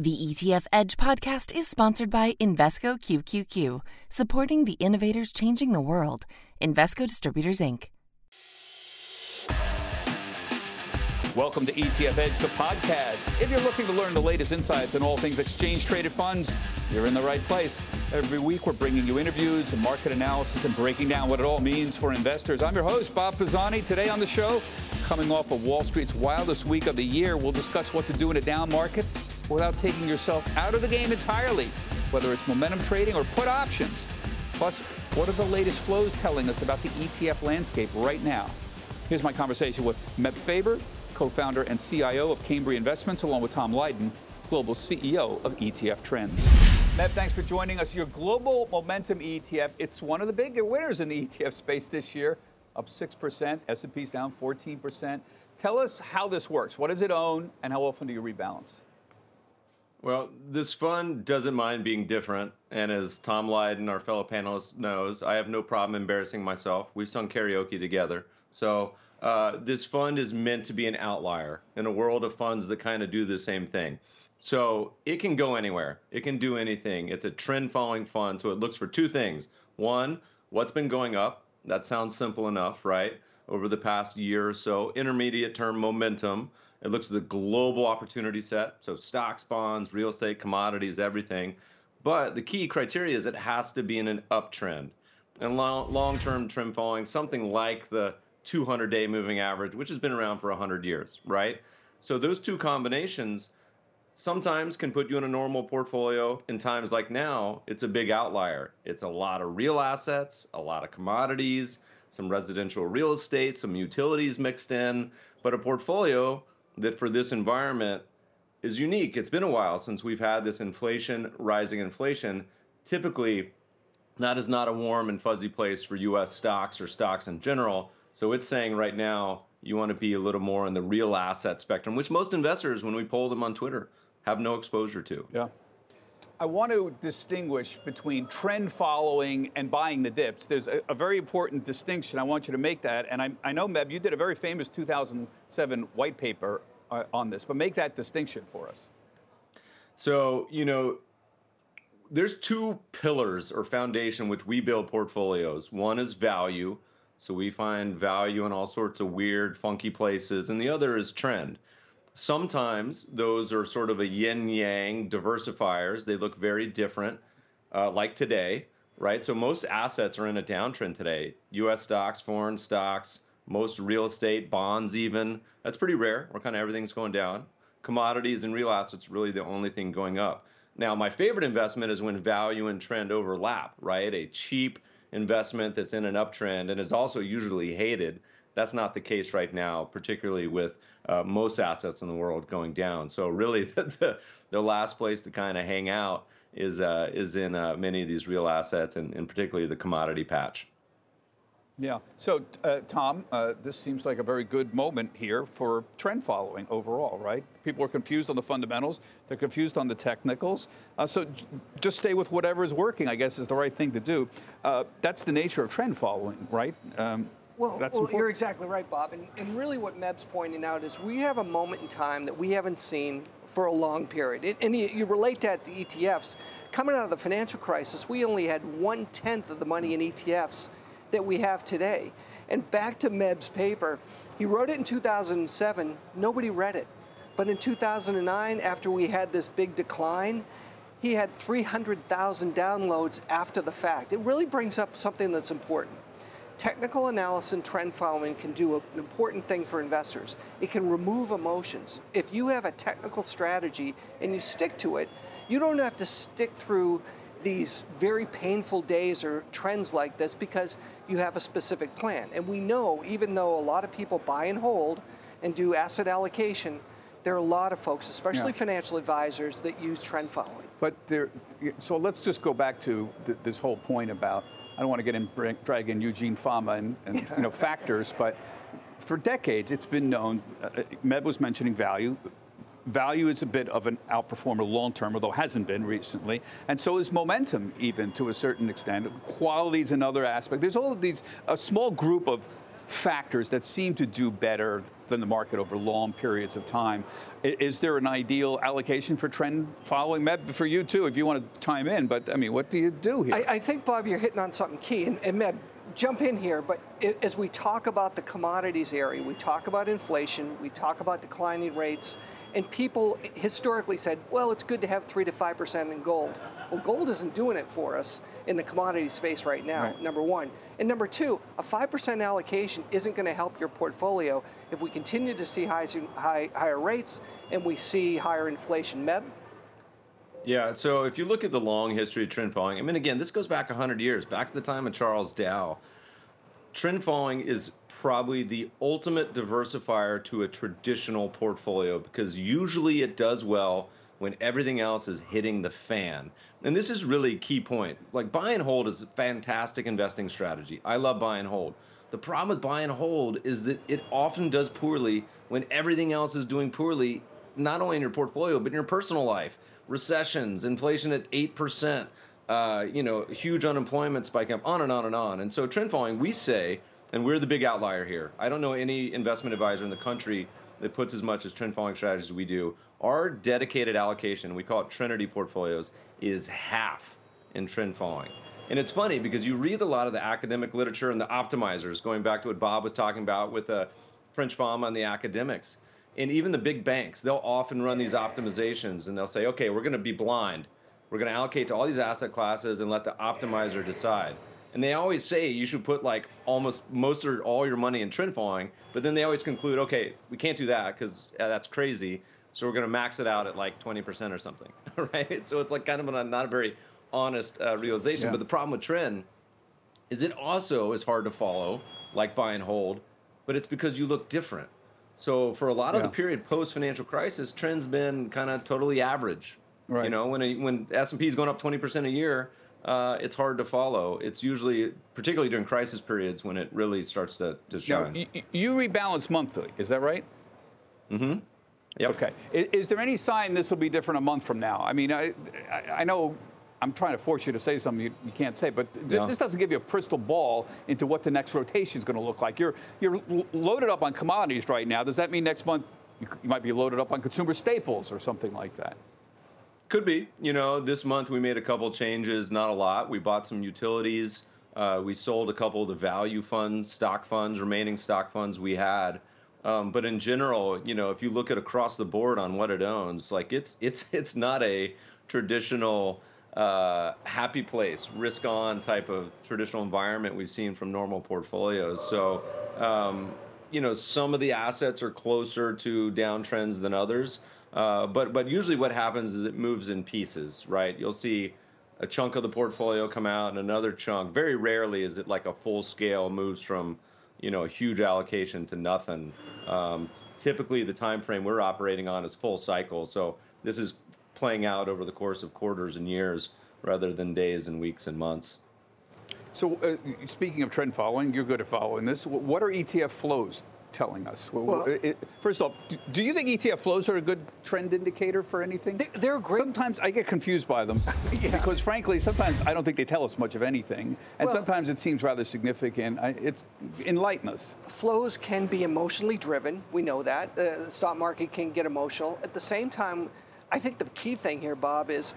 The ETF Edge podcast is sponsored by Invesco QQQ, supporting the innovators changing the world. Invesco Distributors, Inc. Welcome to ETF Edge, the podcast. If you're looking to learn the latest insights on all things exchange traded funds, you're in the right place. Every week, we're bringing you interviews and market analysis and breaking down what it all means for investors. I'm your host, Bob Pisani. Today on the show, coming off of Wall Street's wildest week of the year, we'll discuss what to do in a down market without taking yourself out of the game entirely, whether it's momentum trading or put options. Plus, what are the latest flows telling us about the ETF landscape right now? Here's my conversation with Meb Faber, co-founder and CIO of Cambria Investments, along with Tom Lydon, global CEO of ETF Trends. Meb, thanks for joining us. Your global momentum ETF, it's one of the bigger winners in the ETF space this year, up 6%, S&P's down 14%. Tell us how this works. What does it own, and how often do you rebalance? Well, this fund doesn't mind being different. And as Tom Lydon, our fellow panelist, knows, I have no problem embarrassing myself. We've sung karaoke together. So uh, this fund is meant to be an outlier in a world of funds that kind of do the same thing. So it can go anywhere. It can do anything. It's a trend following fund. So it looks for two things. One, what's been going up? That sounds simple enough, right? Over the past year or so, intermediate term momentum. It looks at the global opportunity set, so stocks, bonds, real estate, commodities, everything. But the key criteria is it has to be in an uptrend. And long term trend following, something like the 200 day moving average, which has been around for 100 years, right? So those two combinations sometimes can put you in a normal portfolio. In times like now, it's a big outlier. It's a lot of real assets, a lot of commodities, some residential real estate, some utilities mixed in, but a portfolio that for this environment is unique. It's been a while since we've had this inflation, rising inflation. Typically, that is not a warm and fuzzy place for US stocks or stocks in general. So it's saying right now you want to be a little more in the real asset spectrum, which most investors, when we poll them on Twitter, have no exposure to. Yeah. I want to distinguish between trend following and buying the dips. There's a, a very important distinction. I want you to make that. And I, I, know, Meb, you did a very famous 2007 white paper uh, on this, but make that distinction for us. So, you know, there's two pillars or foundation which we build portfolios. One is value. So we find value in all sorts of weird, funky places. And the other is trend. Sometimes those are sort of a yin yang diversifiers. They look very different, uh, like today, right? So most assets are in a downtrend today. US stocks, foreign stocks, most real estate, bonds, even. That's pretty rare, where kind of everything's going down. Commodities and real assets really the only thing going up. Now, my favorite investment is when value and trend overlap, right? A cheap investment that's in an uptrend and is also usually hated. That's not the case right now, particularly with uh, most assets in the world going down. So really, the the, the last place to kind of hang out is uh, is in uh, many of these real assets, and, and particularly the commodity patch. Yeah. So, uh, Tom, uh, this seems like a very good moment here for trend following overall, right? People are confused on the fundamentals, they're confused on the technicals. Uh, so, j- just stay with whatever is working, I guess, is the right thing to do. Uh, that's the nature of trend following, right? Um, well, well you're exactly right, Bob. And, and, really, what Meb's pointing out is we have a moment in time that we haven't seen for a long period. It, and you, you, relate that to ETFs. Coming out of the financial crisis, we only had one tenth of the money in ETFs that we have today. And back to Meb's paper, he wrote it in 2007. Nobody read it. But in 2009, after we had this big decline, he had 300,000 downloads after the fact. It really brings up something that's important Technical analysis and trend following can do an important thing for investors. It can remove emotions. If you have a technical strategy and you stick to it, you don't have to stick through these very painful days or trends like this because you have a specific plan. And we know, even though a lot of people buy and hold and do asset allocation, there are a lot of folks, especially yeah. financial advisors, that use trend following. But there, so let's just go back to th- this whole point about I don't want to get in drag in Eugene Fama and, and you know factors, but for decades it's been known. Uh, Meb was mentioning value. Value is a bit of an outperformer long term, although hasn't been recently, and so is momentum, even to a certain extent. Quality is another aspect. There's all of these a small group of factors that seem to do better than the market over long periods of time. Is there an ideal allocation for trend following? Meb, for you too, if you want to chime in, but I mean, what do you do here? I, I think, Bob, you're hitting on something key. And, and Meb, jump in here, but as we talk about the commodities area, we talk about inflation, we talk about declining rates, and people historically said, well, it's good to have 3 to 5% in gold. Well, gold isn't doing it for us in the commodity space right now, right. number one. And number two, a 5% allocation isn't going to help your portfolio if we continue to see high, high, higher rates and we see higher inflation. Meb? Yeah, so if you look at the long history of trend following, I mean, again, this goes back 100 years, back to the time of Charles Dow. Trend following is probably the ultimate diversifier to a traditional portfolio because usually it does well when everything else is hitting the fan. And this is really key point. Like buy and hold is a fantastic investing strategy. I love buy and hold. The problem with buy and hold is that it often does poorly when everything else is doing poorly, not only in your portfolio, but in your personal life recessions, inflation at 8%, uh, you know, huge unemployment spike up, on and on and on. And so trend following, we say, and we're the big outlier here. I don't know any investment advisor in the country that puts as much as trend following strategies as we do. Our dedicated allocation, we call it Trinity portfolios, is half in trend following. And it's funny because you read a lot of the academic literature and the optimizers, going back to what Bob was talking about with the French Fama and the academics and even the big banks, they'll often run these optimizations and they'll say, okay, we're going to be blind. We're going to allocate to all these asset classes and let the optimizer decide. And they always say you should put like almost most or all your money in trend following, but then they always conclude, okay, we can't do that because uh, that's crazy. So we're going to max it out at like 20% or something, right? So it's like kind of a, not a very honest uh, realization. Yeah. But the problem with trend is it also is hard to follow, like buy and hold, but it's because you look different. So for a lot of yeah. the period post financial crisis, trend's been kind of totally average. Right. You know, when a, when S and P is going up 20% a year, uh, it's hard to follow. It's usually, particularly during crisis periods, when it really starts to, to shine. Now, you, you rebalance monthly, is that right? Mm-hmm. Yep. Okay. Is, is, there any sign this will be different a month from now? I mean, I, I know I'm trying to force you to say something you, you can't say, but th- yeah. this doesn't give you a crystal ball into what the next rotation is going to look like. You're you're loaded up on commodities right now. Does that mean next month you, you might be loaded up on consumer staples or something like that? Could be. You know, this month we made a couple changes, not a lot. We bought some utilities. Uh, we sold a couple of the value funds, stock funds, remaining stock funds we had. Um, but in general, you know, if you look at across the board on what it owns, like it's it's it's not a traditional uh, happy place, risk on type of traditional environment we've seen from normal portfolios. So, um, you know, some of the assets are closer to downtrends than others. Uh, but but usually what happens is it moves in pieces, right? You'll see a chunk of the portfolio come out and another chunk. Very rarely is it like a full scale moves from you know a huge allocation to nothing. Um, typically, the time frame we're operating on is full cycle. So this is playing out over the course of quarters and years rather than days and weeks and months. So, uh, speaking of trend following, you're good at following this. What are ETF flows telling us? Well, it, first off, do you think ETF flows are a good trend indicator for anything? They're great. Sometimes I get confused by them yeah. because, frankly, sometimes I don't think they tell us much of anything, and well, sometimes it seems rather significant. I, it's enlighten us. Flows can be emotionally driven. We know that uh, the stock market can get emotional. At the same time I think the key thing here, Bob, is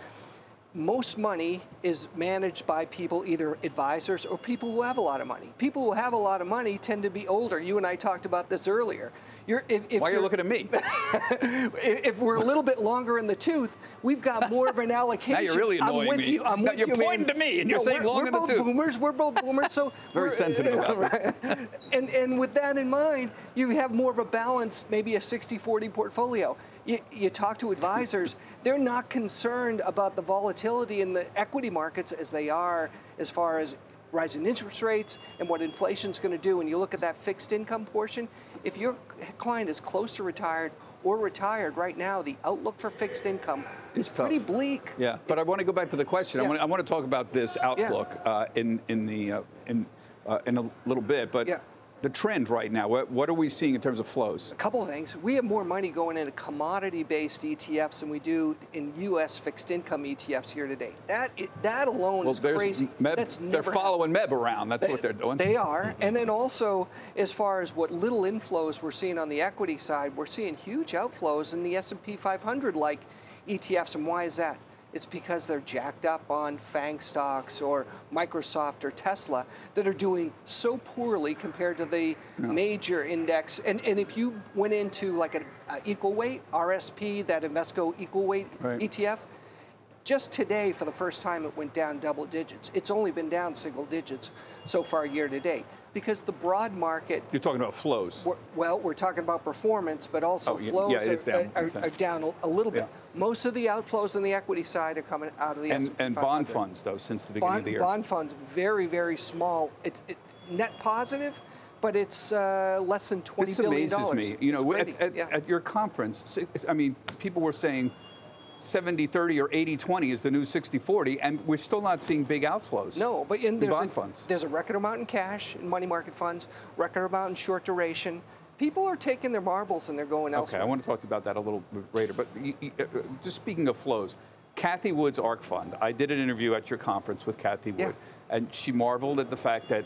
most money is managed by people, either advisors or people who have a lot of money. People who have a lot of money tend to be older. You and I talked about this earlier. You're, if, if Why are you looking at me? if we're a little bit longer in the tooth, we've got more of an allocation. now you're really annoying I'm with me. You. I'm with you're you, pointing man. to me, and you're saying long we're in the both tooth. Boomers. We're both boomers. So very sensitive about this. and and with that in mind, you have more of a balance, maybe a 60-40 portfolio. You, you talk to advisors, they're not concerned about the volatility in the equity markets as they are as far as rising interest rates and what inflation is going to do. And you look at that fixed income portion, if your client is close to retired or retired right now, the outlook for fixed income is pretty bleak. Yeah, but I want to go back to the question. Yeah. I, want to, I, want to, talk about this outlook yeah. uh, in in the uh, in uh, in a little bit, but. Yeah. The trend right now? What, what are we seeing in terms of flows? A couple of things. We have more money going into commodity-based ETFs than we do in U.S. fixed income ETFs here today. That that alone well, is crazy. Meb, That's they're following Meb around. That's they, what they're doing. They are. And then also, as far as what little inflows we're seeing on the equity side, we're seeing huge outflows in the S&P 500 like ETFs. And why is that? It's because they're jacked up on FANG stocks or Microsoft or Tesla that are doing so poorly compared to the yeah. major index. And, and if you went into like an equal weight, RSP, that Invesco equal weight right. ETF, just today, for the first time, it went down double digits. It's only been down single digits so far year to date because the broad market. You're talking about flows. We're, well, we're talking about performance, but also oh, flows yeah, are, down. Are, are, down a, little bit. Yeah. Most of the outflows on the equity side are coming out of the and, and bond funds, though, since the beginning bond, of the year. Bond funds, very, very small. It's it, net positive, but it's uh, less than twenty this billion dollars. This amazes me. You know, at, at, yeah. at, your conference, I mean, people were saying 70 30 or 80 20 is the new 60 40, and we're still not seeing big outflows. No, but in, there's, bond a, funds. there's a record amount in cash in money market funds, record amount in short duration. People are taking their marbles and they're going elsewhere. Okay, I want to talk about that a little bit later. But uh, just speaking of flows, Cathie Wood's ARK Fund, I did an interview at your conference with Cathie Wood, yeah. and she marveled at the fact that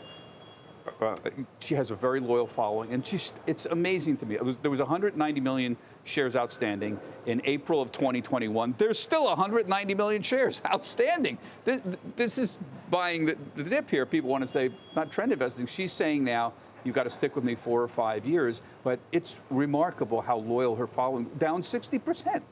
uh, she has a very loyal following, and she's, it's amazing to me. Was, there was 190 million shares outstanding in April of 2021. There's still 190 million shares outstanding. This, this is buying the, the dip here. People want to say not trend investing. She's saying now you've got to stick with me four or five years. But it's remarkable how loyal her following down 60 percent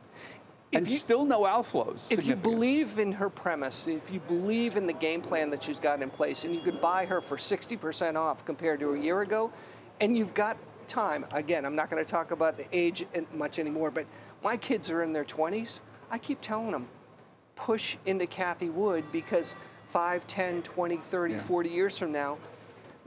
and you, still no outflows. If you believe in her premise, if you believe in the game plan that she's got in place, and you could buy her for 60% off compared to a year ago, and you've got time. Again, I'm not going to talk about the age much anymore, but my kids are in their 20s. I keep telling them, push into Cathie Wood because 5, 10, 20, 30, yeah. 40 years from now,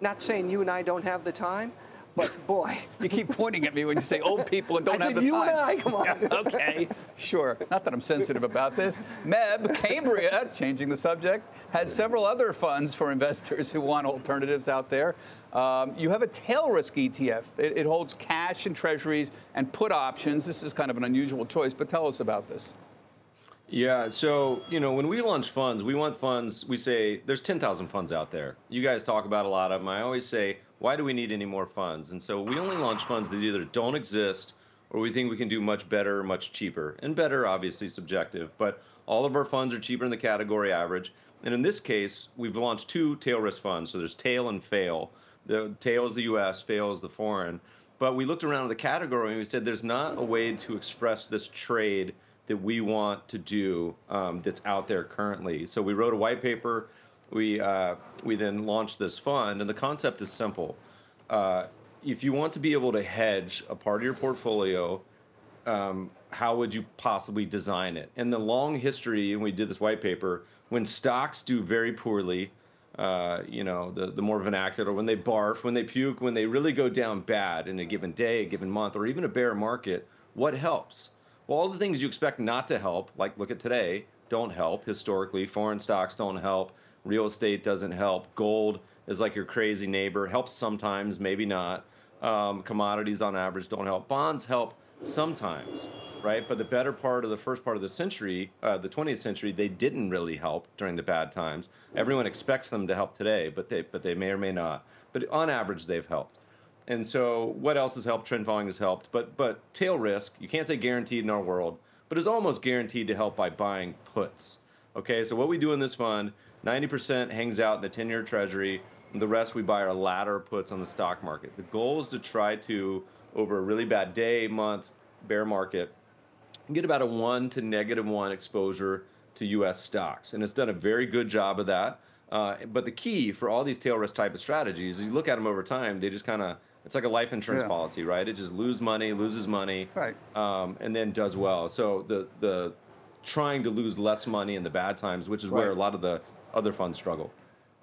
not saying you and I don't have the time, but boy, you keep pointing at me when you say old people and don't I have said, the you time. and I, come on. Yeah, okay, sure. Not that I'm sensitive about this. Meb, Cambria, changing the subject, has several other funds for investors who want alternatives out there. Um, you have a tail risk ETF. It, it holds cash and treasuries and put options. This is kind of an unusual choice, but tell us about this. Yeah, so you know when we launch funds, we want funds. We say there's 10,000 funds out there. You guys talk about a lot of them. I always say why do we need any more funds? And so we only launch funds that either don't exist or we think we can do much better, much cheaper. And better, obviously, subjective, but all of our funds are cheaper than the category average. And in this case, we've launched two tail risk funds. So there's tail and fail. The tail is the US, fail is the foreign. But we looked around the category and we said there's not a way to express this trade that we want to do um, that's out there currently. So we wrote a white paper we uh, we then launched this fund, and the concept is simple. Uh, if you want to be able to hedge a part of your portfolio, um, how would you possibly design it? And the long history, and we did this white paper, when stocks do very poorly, uh, you know, the, the more vernacular, when they barf, when they puke, when they really go down bad in a given day, a given month, or even a bear market, what helps? Well, all the things you expect not to help, like look at today, don't help historically. Foreign stocks don't help. Real estate doesn't help. Gold is like your crazy neighbor. Helps sometimes, maybe not. Um, commodities on average don't help. Bonds help sometimes, right? But the better part of the first part of the century, uh, the 20th century, they didn't really help during the bad times. Everyone expects them to help today, but they but they may or may not. But on average, they've helped. And so, what else has helped? Trend following has helped. But but tail risk, you can't say guaranteed in our world, but is almost guaranteed to help by buying puts. Okay, so what we do in this fund 90% hangs out in the 10 year treasury. The rest we buy our ladder puts on the stock market. The goal is to try to, over a really bad day, month, bear market, get about a one to negative one exposure to US stocks. And it's done a very good job of that. Uh, but the key for all these tail risk type of strategies is you look at them over time, they just kind of, it's like a life insurance yeah. policy, right? It just loses money, loses money, right. Um, and then does well. So the, the, trying to lose less money in the bad times, which is right. where a lot of the other funds struggle.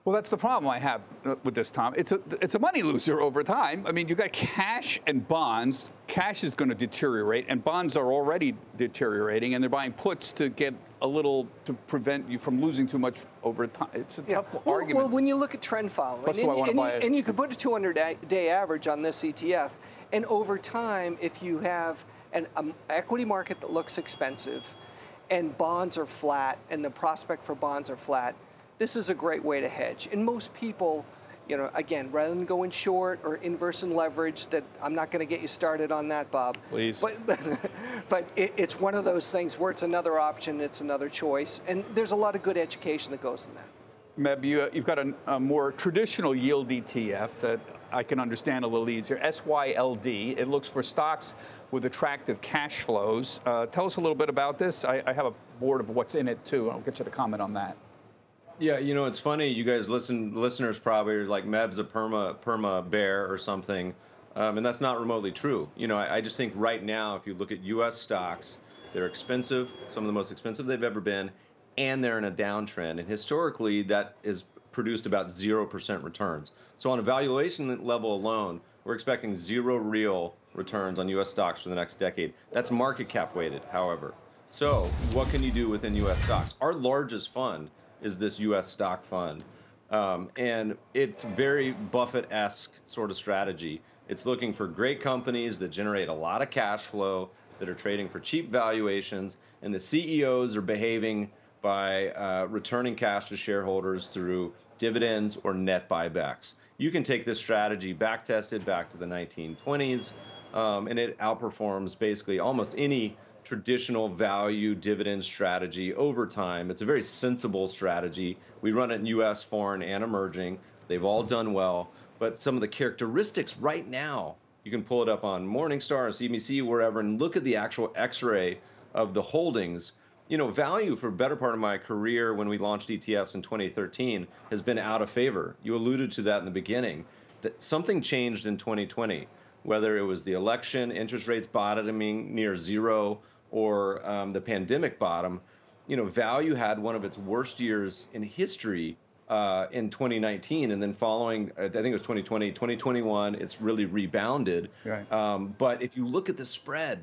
Well, that's the problem I have uh, with this, Tom. It's a it's a money loser over time. I mean, you got cash and bonds. Cash is going to deteriorate, and bonds are already deteriorating, and they're buying puts to get a little to prevent you from losing too much over time? It's a Yeah. tough well, argument. Well, when you look at trend following, Plus, and, and you, it? and you could put a 200 day average on this ETF, and over time, if you have an um, equity market that looks expensive, and bonds are flat, and the prospect for bonds are flat, this is a great way to hedge. And most people, you know, again, rather than going short or inverse in leverage, that I'm not going to get you started on that, Bob. Please. But but it, it's one of those things where it's another option, it's another choice, and there's a lot of good education that goes in that. Meb, you, uh, you've got a, a more traditional yield ETF that I can understand a little easier. SYLD. It looks for stocks with attractive cash flows. Uh, tell us a little bit about this. I, I have a board of what's in it too. I'll get you to comment on that. Yeah, you know, it's funny. You guys listen, listeners probably are like Meb's a perma perma bear or something, um, and that's not remotely true. You know, I, I just think right now, if you look at U.S. stocks, they're expensive, some of the most expensive they've ever been, and they're in a downtrend. And historically, that has produced about zero percent returns. So on a valuation level alone, we're expecting zero real returns on U.S. stocks for the next decade. That's market cap weighted, however. So what can you do within U.S. stocks? Our largest fund is this U.S. stock fund. Um, and it's very Buffett-esque sort of strategy. It's looking for great companies that generate a lot of cash flow, that are trading for cheap valuations, and the CEOs are behaving by uh, returning cash to shareholders through dividends or net buybacks. You can take this strategy back tested back to the 1920s, um, and it outperforms basically almost any traditional value dividend strategy over time. It's a very sensible strategy. We run it in US, foreign, and emerging. They've all done well. But some of the characteristics right now, you can pull it up on Morningstar or CBC, wherever, and look at the actual x ray of the holdings. You know, value for a better part of my career when we launched ETFs in 2013 has been out of favor. You alluded to that in the beginning. That something changed in 2020, whether it was the election, interest rates bottoming near zero, or um, the pandemic bottom, you know, value had one of its worst years in history uh, in 2019, and then following, I think it was 2020, 2021, it's really rebounded. Right. Um, but if you look at the spread,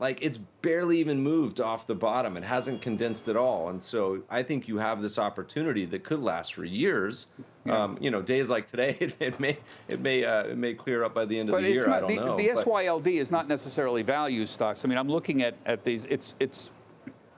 like it's barely even moved off the bottom. It hasn't condensed at all, and so I think you have this opportunity that could last for years. Yeah. Um, you know, days like today, it, it may it may uh, it may clear up by the end of the year. I don't the, know. the but- SYLD is not necessarily value stocks. I mean, I'm looking at, at these. It's it's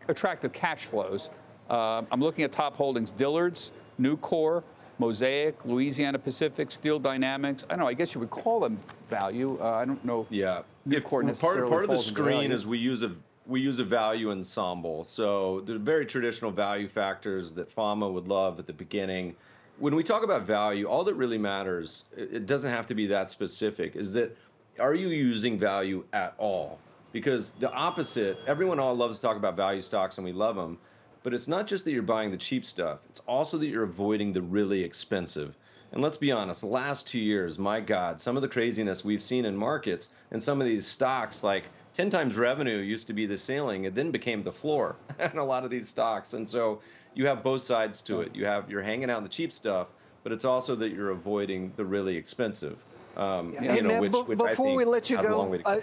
attractive cash flows. Uh, I'm looking at top holdings: Dillard's, Nucor, Mosaic, Louisiana Pacific, Steel Dynamics. I don't know. I guess you would call them value. Uh, I don't know. Yeah. If- part necessarily part of the screen is we use a we use a value ensemble. So the very traditional value factors that Fama would love at the beginning. When we talk about value, all that really matters, it doesn't have to be that specific, is that are you using value at all? Because the opposite, everyone all loves to talk about value stocks and we love them, but it's not just that you're buying the cheap stuff, it's also that you're avoiding the really expensive. And let's be honest, the last two years, my God, some of the craziness we've seen in markets and some of these stocks, like 10 times revenue used to be the ceiling, it then became the floor in a lot of these stocks. And so you have both sides to it. You have you're hanging out in the cheap stuff, but it's also that you're avoiding the really expensive. Um, Hey, you know, Matt, which, which I before we let you go, uh,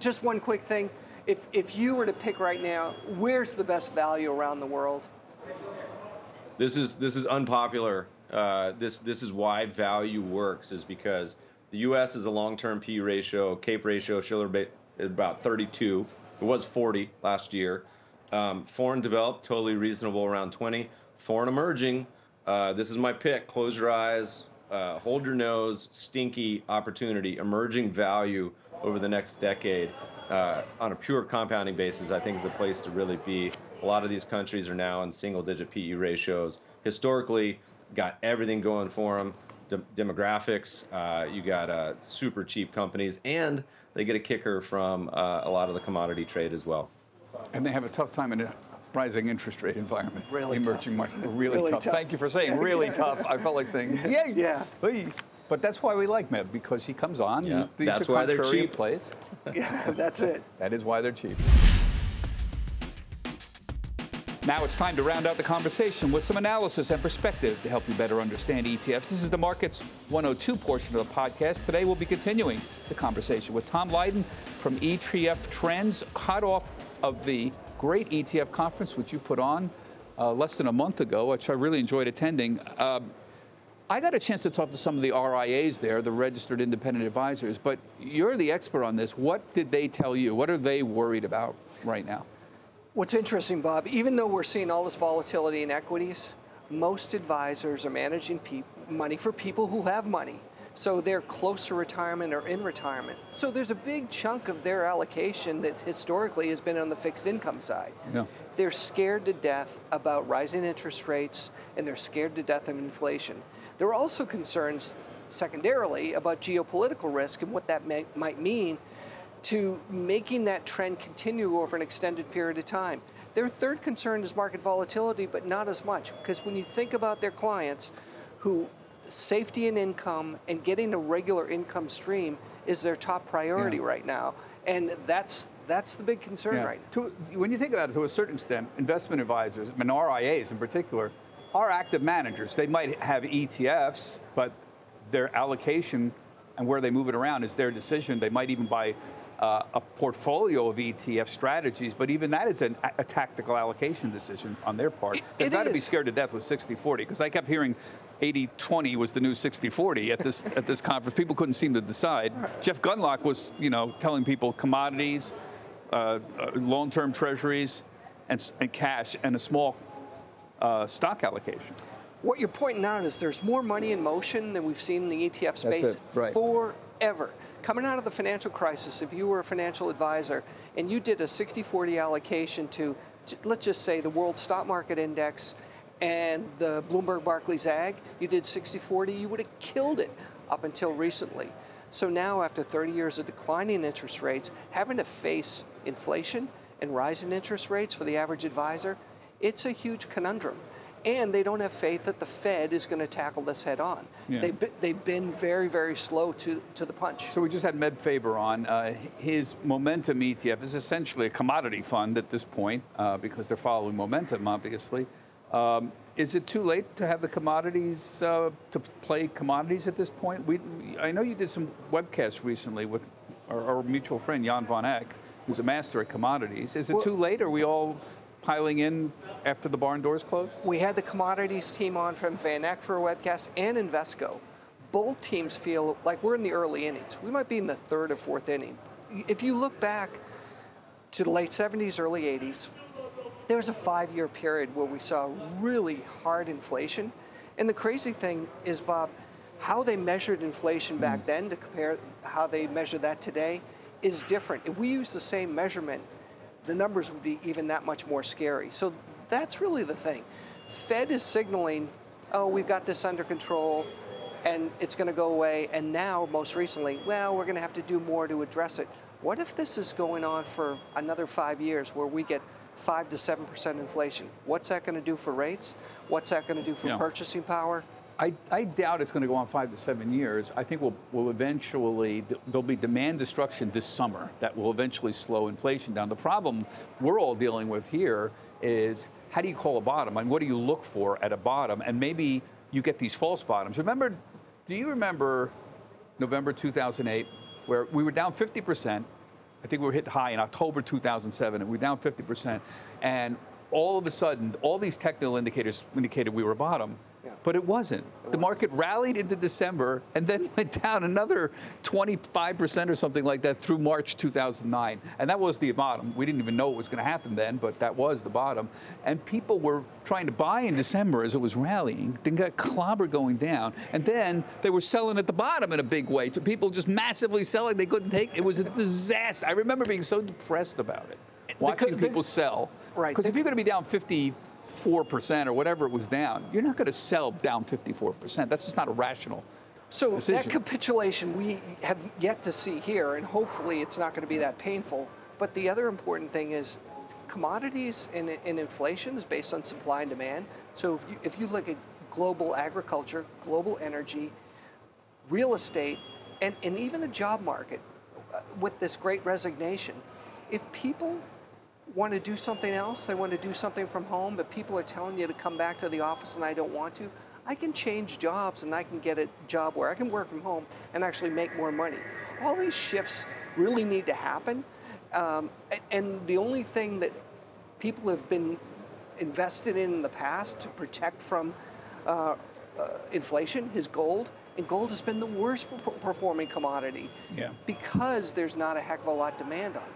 just one quick thing. If, if you were to pick right now, where's the best value around the world? This is this is unpopular. Uh, this this is why value works is because the U.S. is a long-term P ratio, CAPE ratio, Shiller ba- about 32. It was 40 last year. Um, foreign developed, totally reasonable, around 20. Foreign emerging, uh, this is my pick. Close your eyes, uh, hold your nose. Stinky opportunity, emerging value over the next decade uh, on a pure compounding basis. I think the place to really be. A lot of these countries are now in single-digit PE ratios. Historically, got everything going for them. De- demographics, uh, you got uh, super cheap companies, and they get a kicker from uh, a lot of the commodity trade as well. And they have a tough time in a rising interest rate environment. Really Emerging tough. market, really, Really tough. tough. Thank you for saying really tough. I felt like saying, yeah, Yeah. Hey. But that's why we like Meb, because he comes on. Yeah, these that's are why they're cheap. plays. Yeah, that's it. That is why they're cheap. Now it's time to round out the conversation with some analysis and perspective to help you better understand ETFs. This is the Markets 102 portion of the podcast. Today we'll be continuing the conversation with Tom Lydon from ETF Trends, hot off of the great ETF conference, which you put on uh, less than a month ago, which I really enjoyed attending. Um, I got a chance to talk to some of the RIAs there, the registered independent advisors, but you're the expert on this. What did they tell you? What are they worried about right now? What's interesting, Bob, even though we're seeing all this volatility in equities, most advisors are managing pe- money for people who have money. So they're close to retirement or in retirement. So there's a big chunk of their allocation that historically has been on the fixed income side. Yeah. They're scared to death about rising interest rates and they're scared to death of inflation. There are also concerns, secondarily, about geopolitical risk and what that may, might mean to making that trend continue over an extended period of time. Their third concern is market volatility, but not as much, because when you think about their clients who safety and income and getting a regular income stream is their top priority Yeah. right now. And that's that's the big concern Yeah. right now. To, when you think about it, to a certain extent, investment advisors, and RIAs in particular, are active managers. They might have ETFs, but their allocation and where they move it around is their decision. They might even buy uh, a portfolio of ETF strategies, but even that is an, a tactical allocation decision on their part. It- They've got to be scared to death with 60-40 because I kept hearing 80-20 was the new 60-40 at this at this conference. People couldn't seem to decide. Jeff Gundlach was, you know, telling people commodities, uh, uh, long-term treasuries, and, and cash, and a small uh, stock allocation. What you're pointing out is there's more money in motion than we've seen in the ETF space right. Forever. Coming out of the financial crisis, if you were a financial advisor and you did a 60 40 allocation to, let's just say, the world stock market index and the Bloomberg Barclays Ag, you did 60 40, you would have killed it up until recently. So now, after 30 years of declining interest rates, having to face inflation and rising interest rates for the average advisor, it's a huge conundrum. And they don't have faith that the Fed is going to tackle this head on. Yeah. They've, been, they've been very, very slow to, to the punch. So we just had Meb Faber on. Uh, his Momentum ETF is essentially a commodity fund at this point uh, because they're following momentum, obviously. Um, is it too late to have the commodities uh, to play commodities at this point? We, I know you did some webcasts recently with our, our mutual friend Jan van Eck, who's a master at commodities. Is it Well- too late? Are we all piling in after the barn doors closed? We had the commodities team on from Van Eck for a webcast and Invesco. Both teams feel like we're in the early innings. We might be in the third or fourth inning. If you look back to the late 70s, early 80s, there was a five year period where we saw really hard inflation. And the crazy thing is, Bob, how they measured inflation back hmm. then to compare how they measure that today is different. If we use the same measurement, the numbers would be even that much more scary. So that's really the thing. Fed is signaling, oh, we've got this under control and it's going to go away. And now, most recently, well, we're going to have to do more to address it. What if this is going on for another five years where we get five to seven percent inflation? What's that going to do for rates? What's that going to do for Yeah. purchasing power? I, I doubt it's going to go on five to seven years. I think we'll, we'll eventually, there'll be demand destruction this summer that will eventually slow inflation down. The problem we're all dealing with here is how do you call a bottom and what do you look for at a bottom? And maybe you get these false bottoms. Remember, do you remember November 2008 where we were down 50%? I think we were hit high in October 2007, and we were down 50%. And all of a sudden, all these technical indicators indicated we were bottom. But it wasn't. the market rallied into December and then went down another 25% or something like that through March 2009. And that was the bottom. We didn't even know it was going to happen then, but that was the bottom. And people were trying to buy in December as it was rallying, then got clobbered going down. And then they were selling at the bottom in a big way. So people just massively selling. They couldn't take it. was a disaster. I remember being so depressed about it, watching people sell. Right. Because if you're going to be down 54% or whatever it was down, you're not going to sell down 54%. That's just not a rational. So decision. that capitulation we have yet to see here, and hopefully it's not going to be that painful. But the other important thing is commodities and, and inflation is based on supply and demand. So if you, if you look at global agriculture, global energy, real estate, and, and even the job market uh, with this great resignation, if people want to do something else, I want to do something from home, but people are telling you to come back to the office and I don't want to, I can change jobs and I can get a job where I can work from home and actually make more money. All these shifts really need to happen. Um, and the only thing that people have been invested in in the past to protect from uh, uh, inflation, is gold, and gold has been the worst performing commodity yeah. because there's not a heck of a lot demand on it.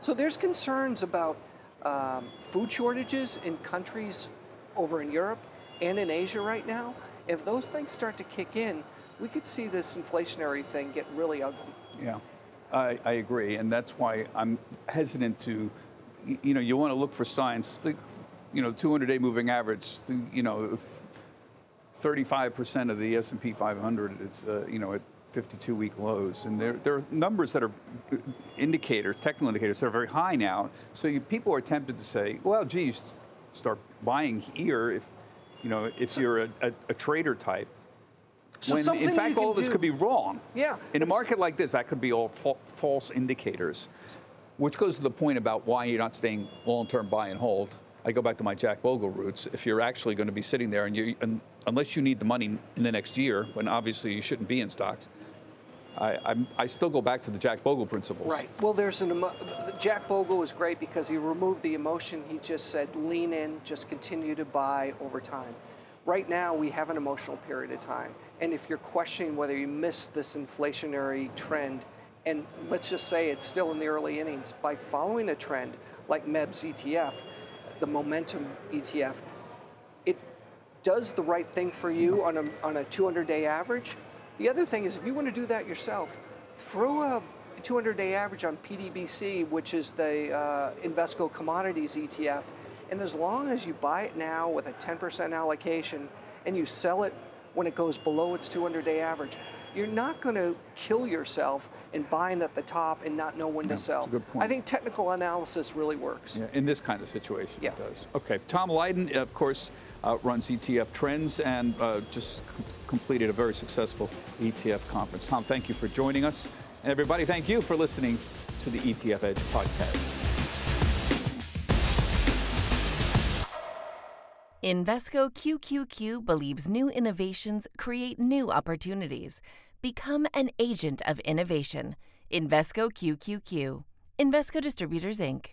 So there's concerns about um, food shortages in countries over in Europe and in Asia right now. If those things start to kick in, we could see this inflationary thing get really ugly. Yeah, I, I agree, and that's why I'm hesitant to, you know, you want to look for signs. The, you know, 200-day moving average, the, you know, 35% of the S&P 500 is, uh, you know, at 52-week lows, and there, there are numbers that are uh, indicators, technical indicators that are very high now. So you, people are tempted to say, well, geez, start buying here if, you know, if you're a, a, a trader type. So when in fact all of this do, could be wrong. Yeah. In a market like this, that could be all fa- false indicators, which goes to the point about why you're not staying long-term buy and hold. I go back to my Jack Bogle roots. If you're actually going to be sitting there and you, and unless you need the money in the next year, when obviously you shouldn't be in stocks, I, i still go back to the Jack Bogle principles. Right. Well, there's an emo- Jack Bogle was great because he removed the emotion. He just said, lean in, just continue to buy over time. Right now, we have an emotional period of time, and if you're questioning whether you missed this inflationary trend, and let's just say it's still in the early innings, by following a trend like MEB's ETF, the momentum ETF, it does the right thing for you on a, on a 200 day average. The other thing is, if you want to do that yourself, throw a 200 day average on PDBC, which is the uh, Invesco Commodities ETF. And as long as you buy it now with a 10% allocation and you sell it when it goes below its 200 day average, you're not going to kill yourself in buying at the top and not know when yeah, to sell. good point. I think technical analysis really works. Yeah, in this kind of situation, yeah. it does. Okay, Tom Lydon, of course, runs ETF Trends and uh, just com- completed a very successful ETF conference. Tom, thank you for joining us. And everybody, thank you for listening to the ETF Edge podcast. Invesco QQQ believes new innovations create new opportunities. Become an agent of innovation. Invesco QQQ. Invesco Distributors, Inc.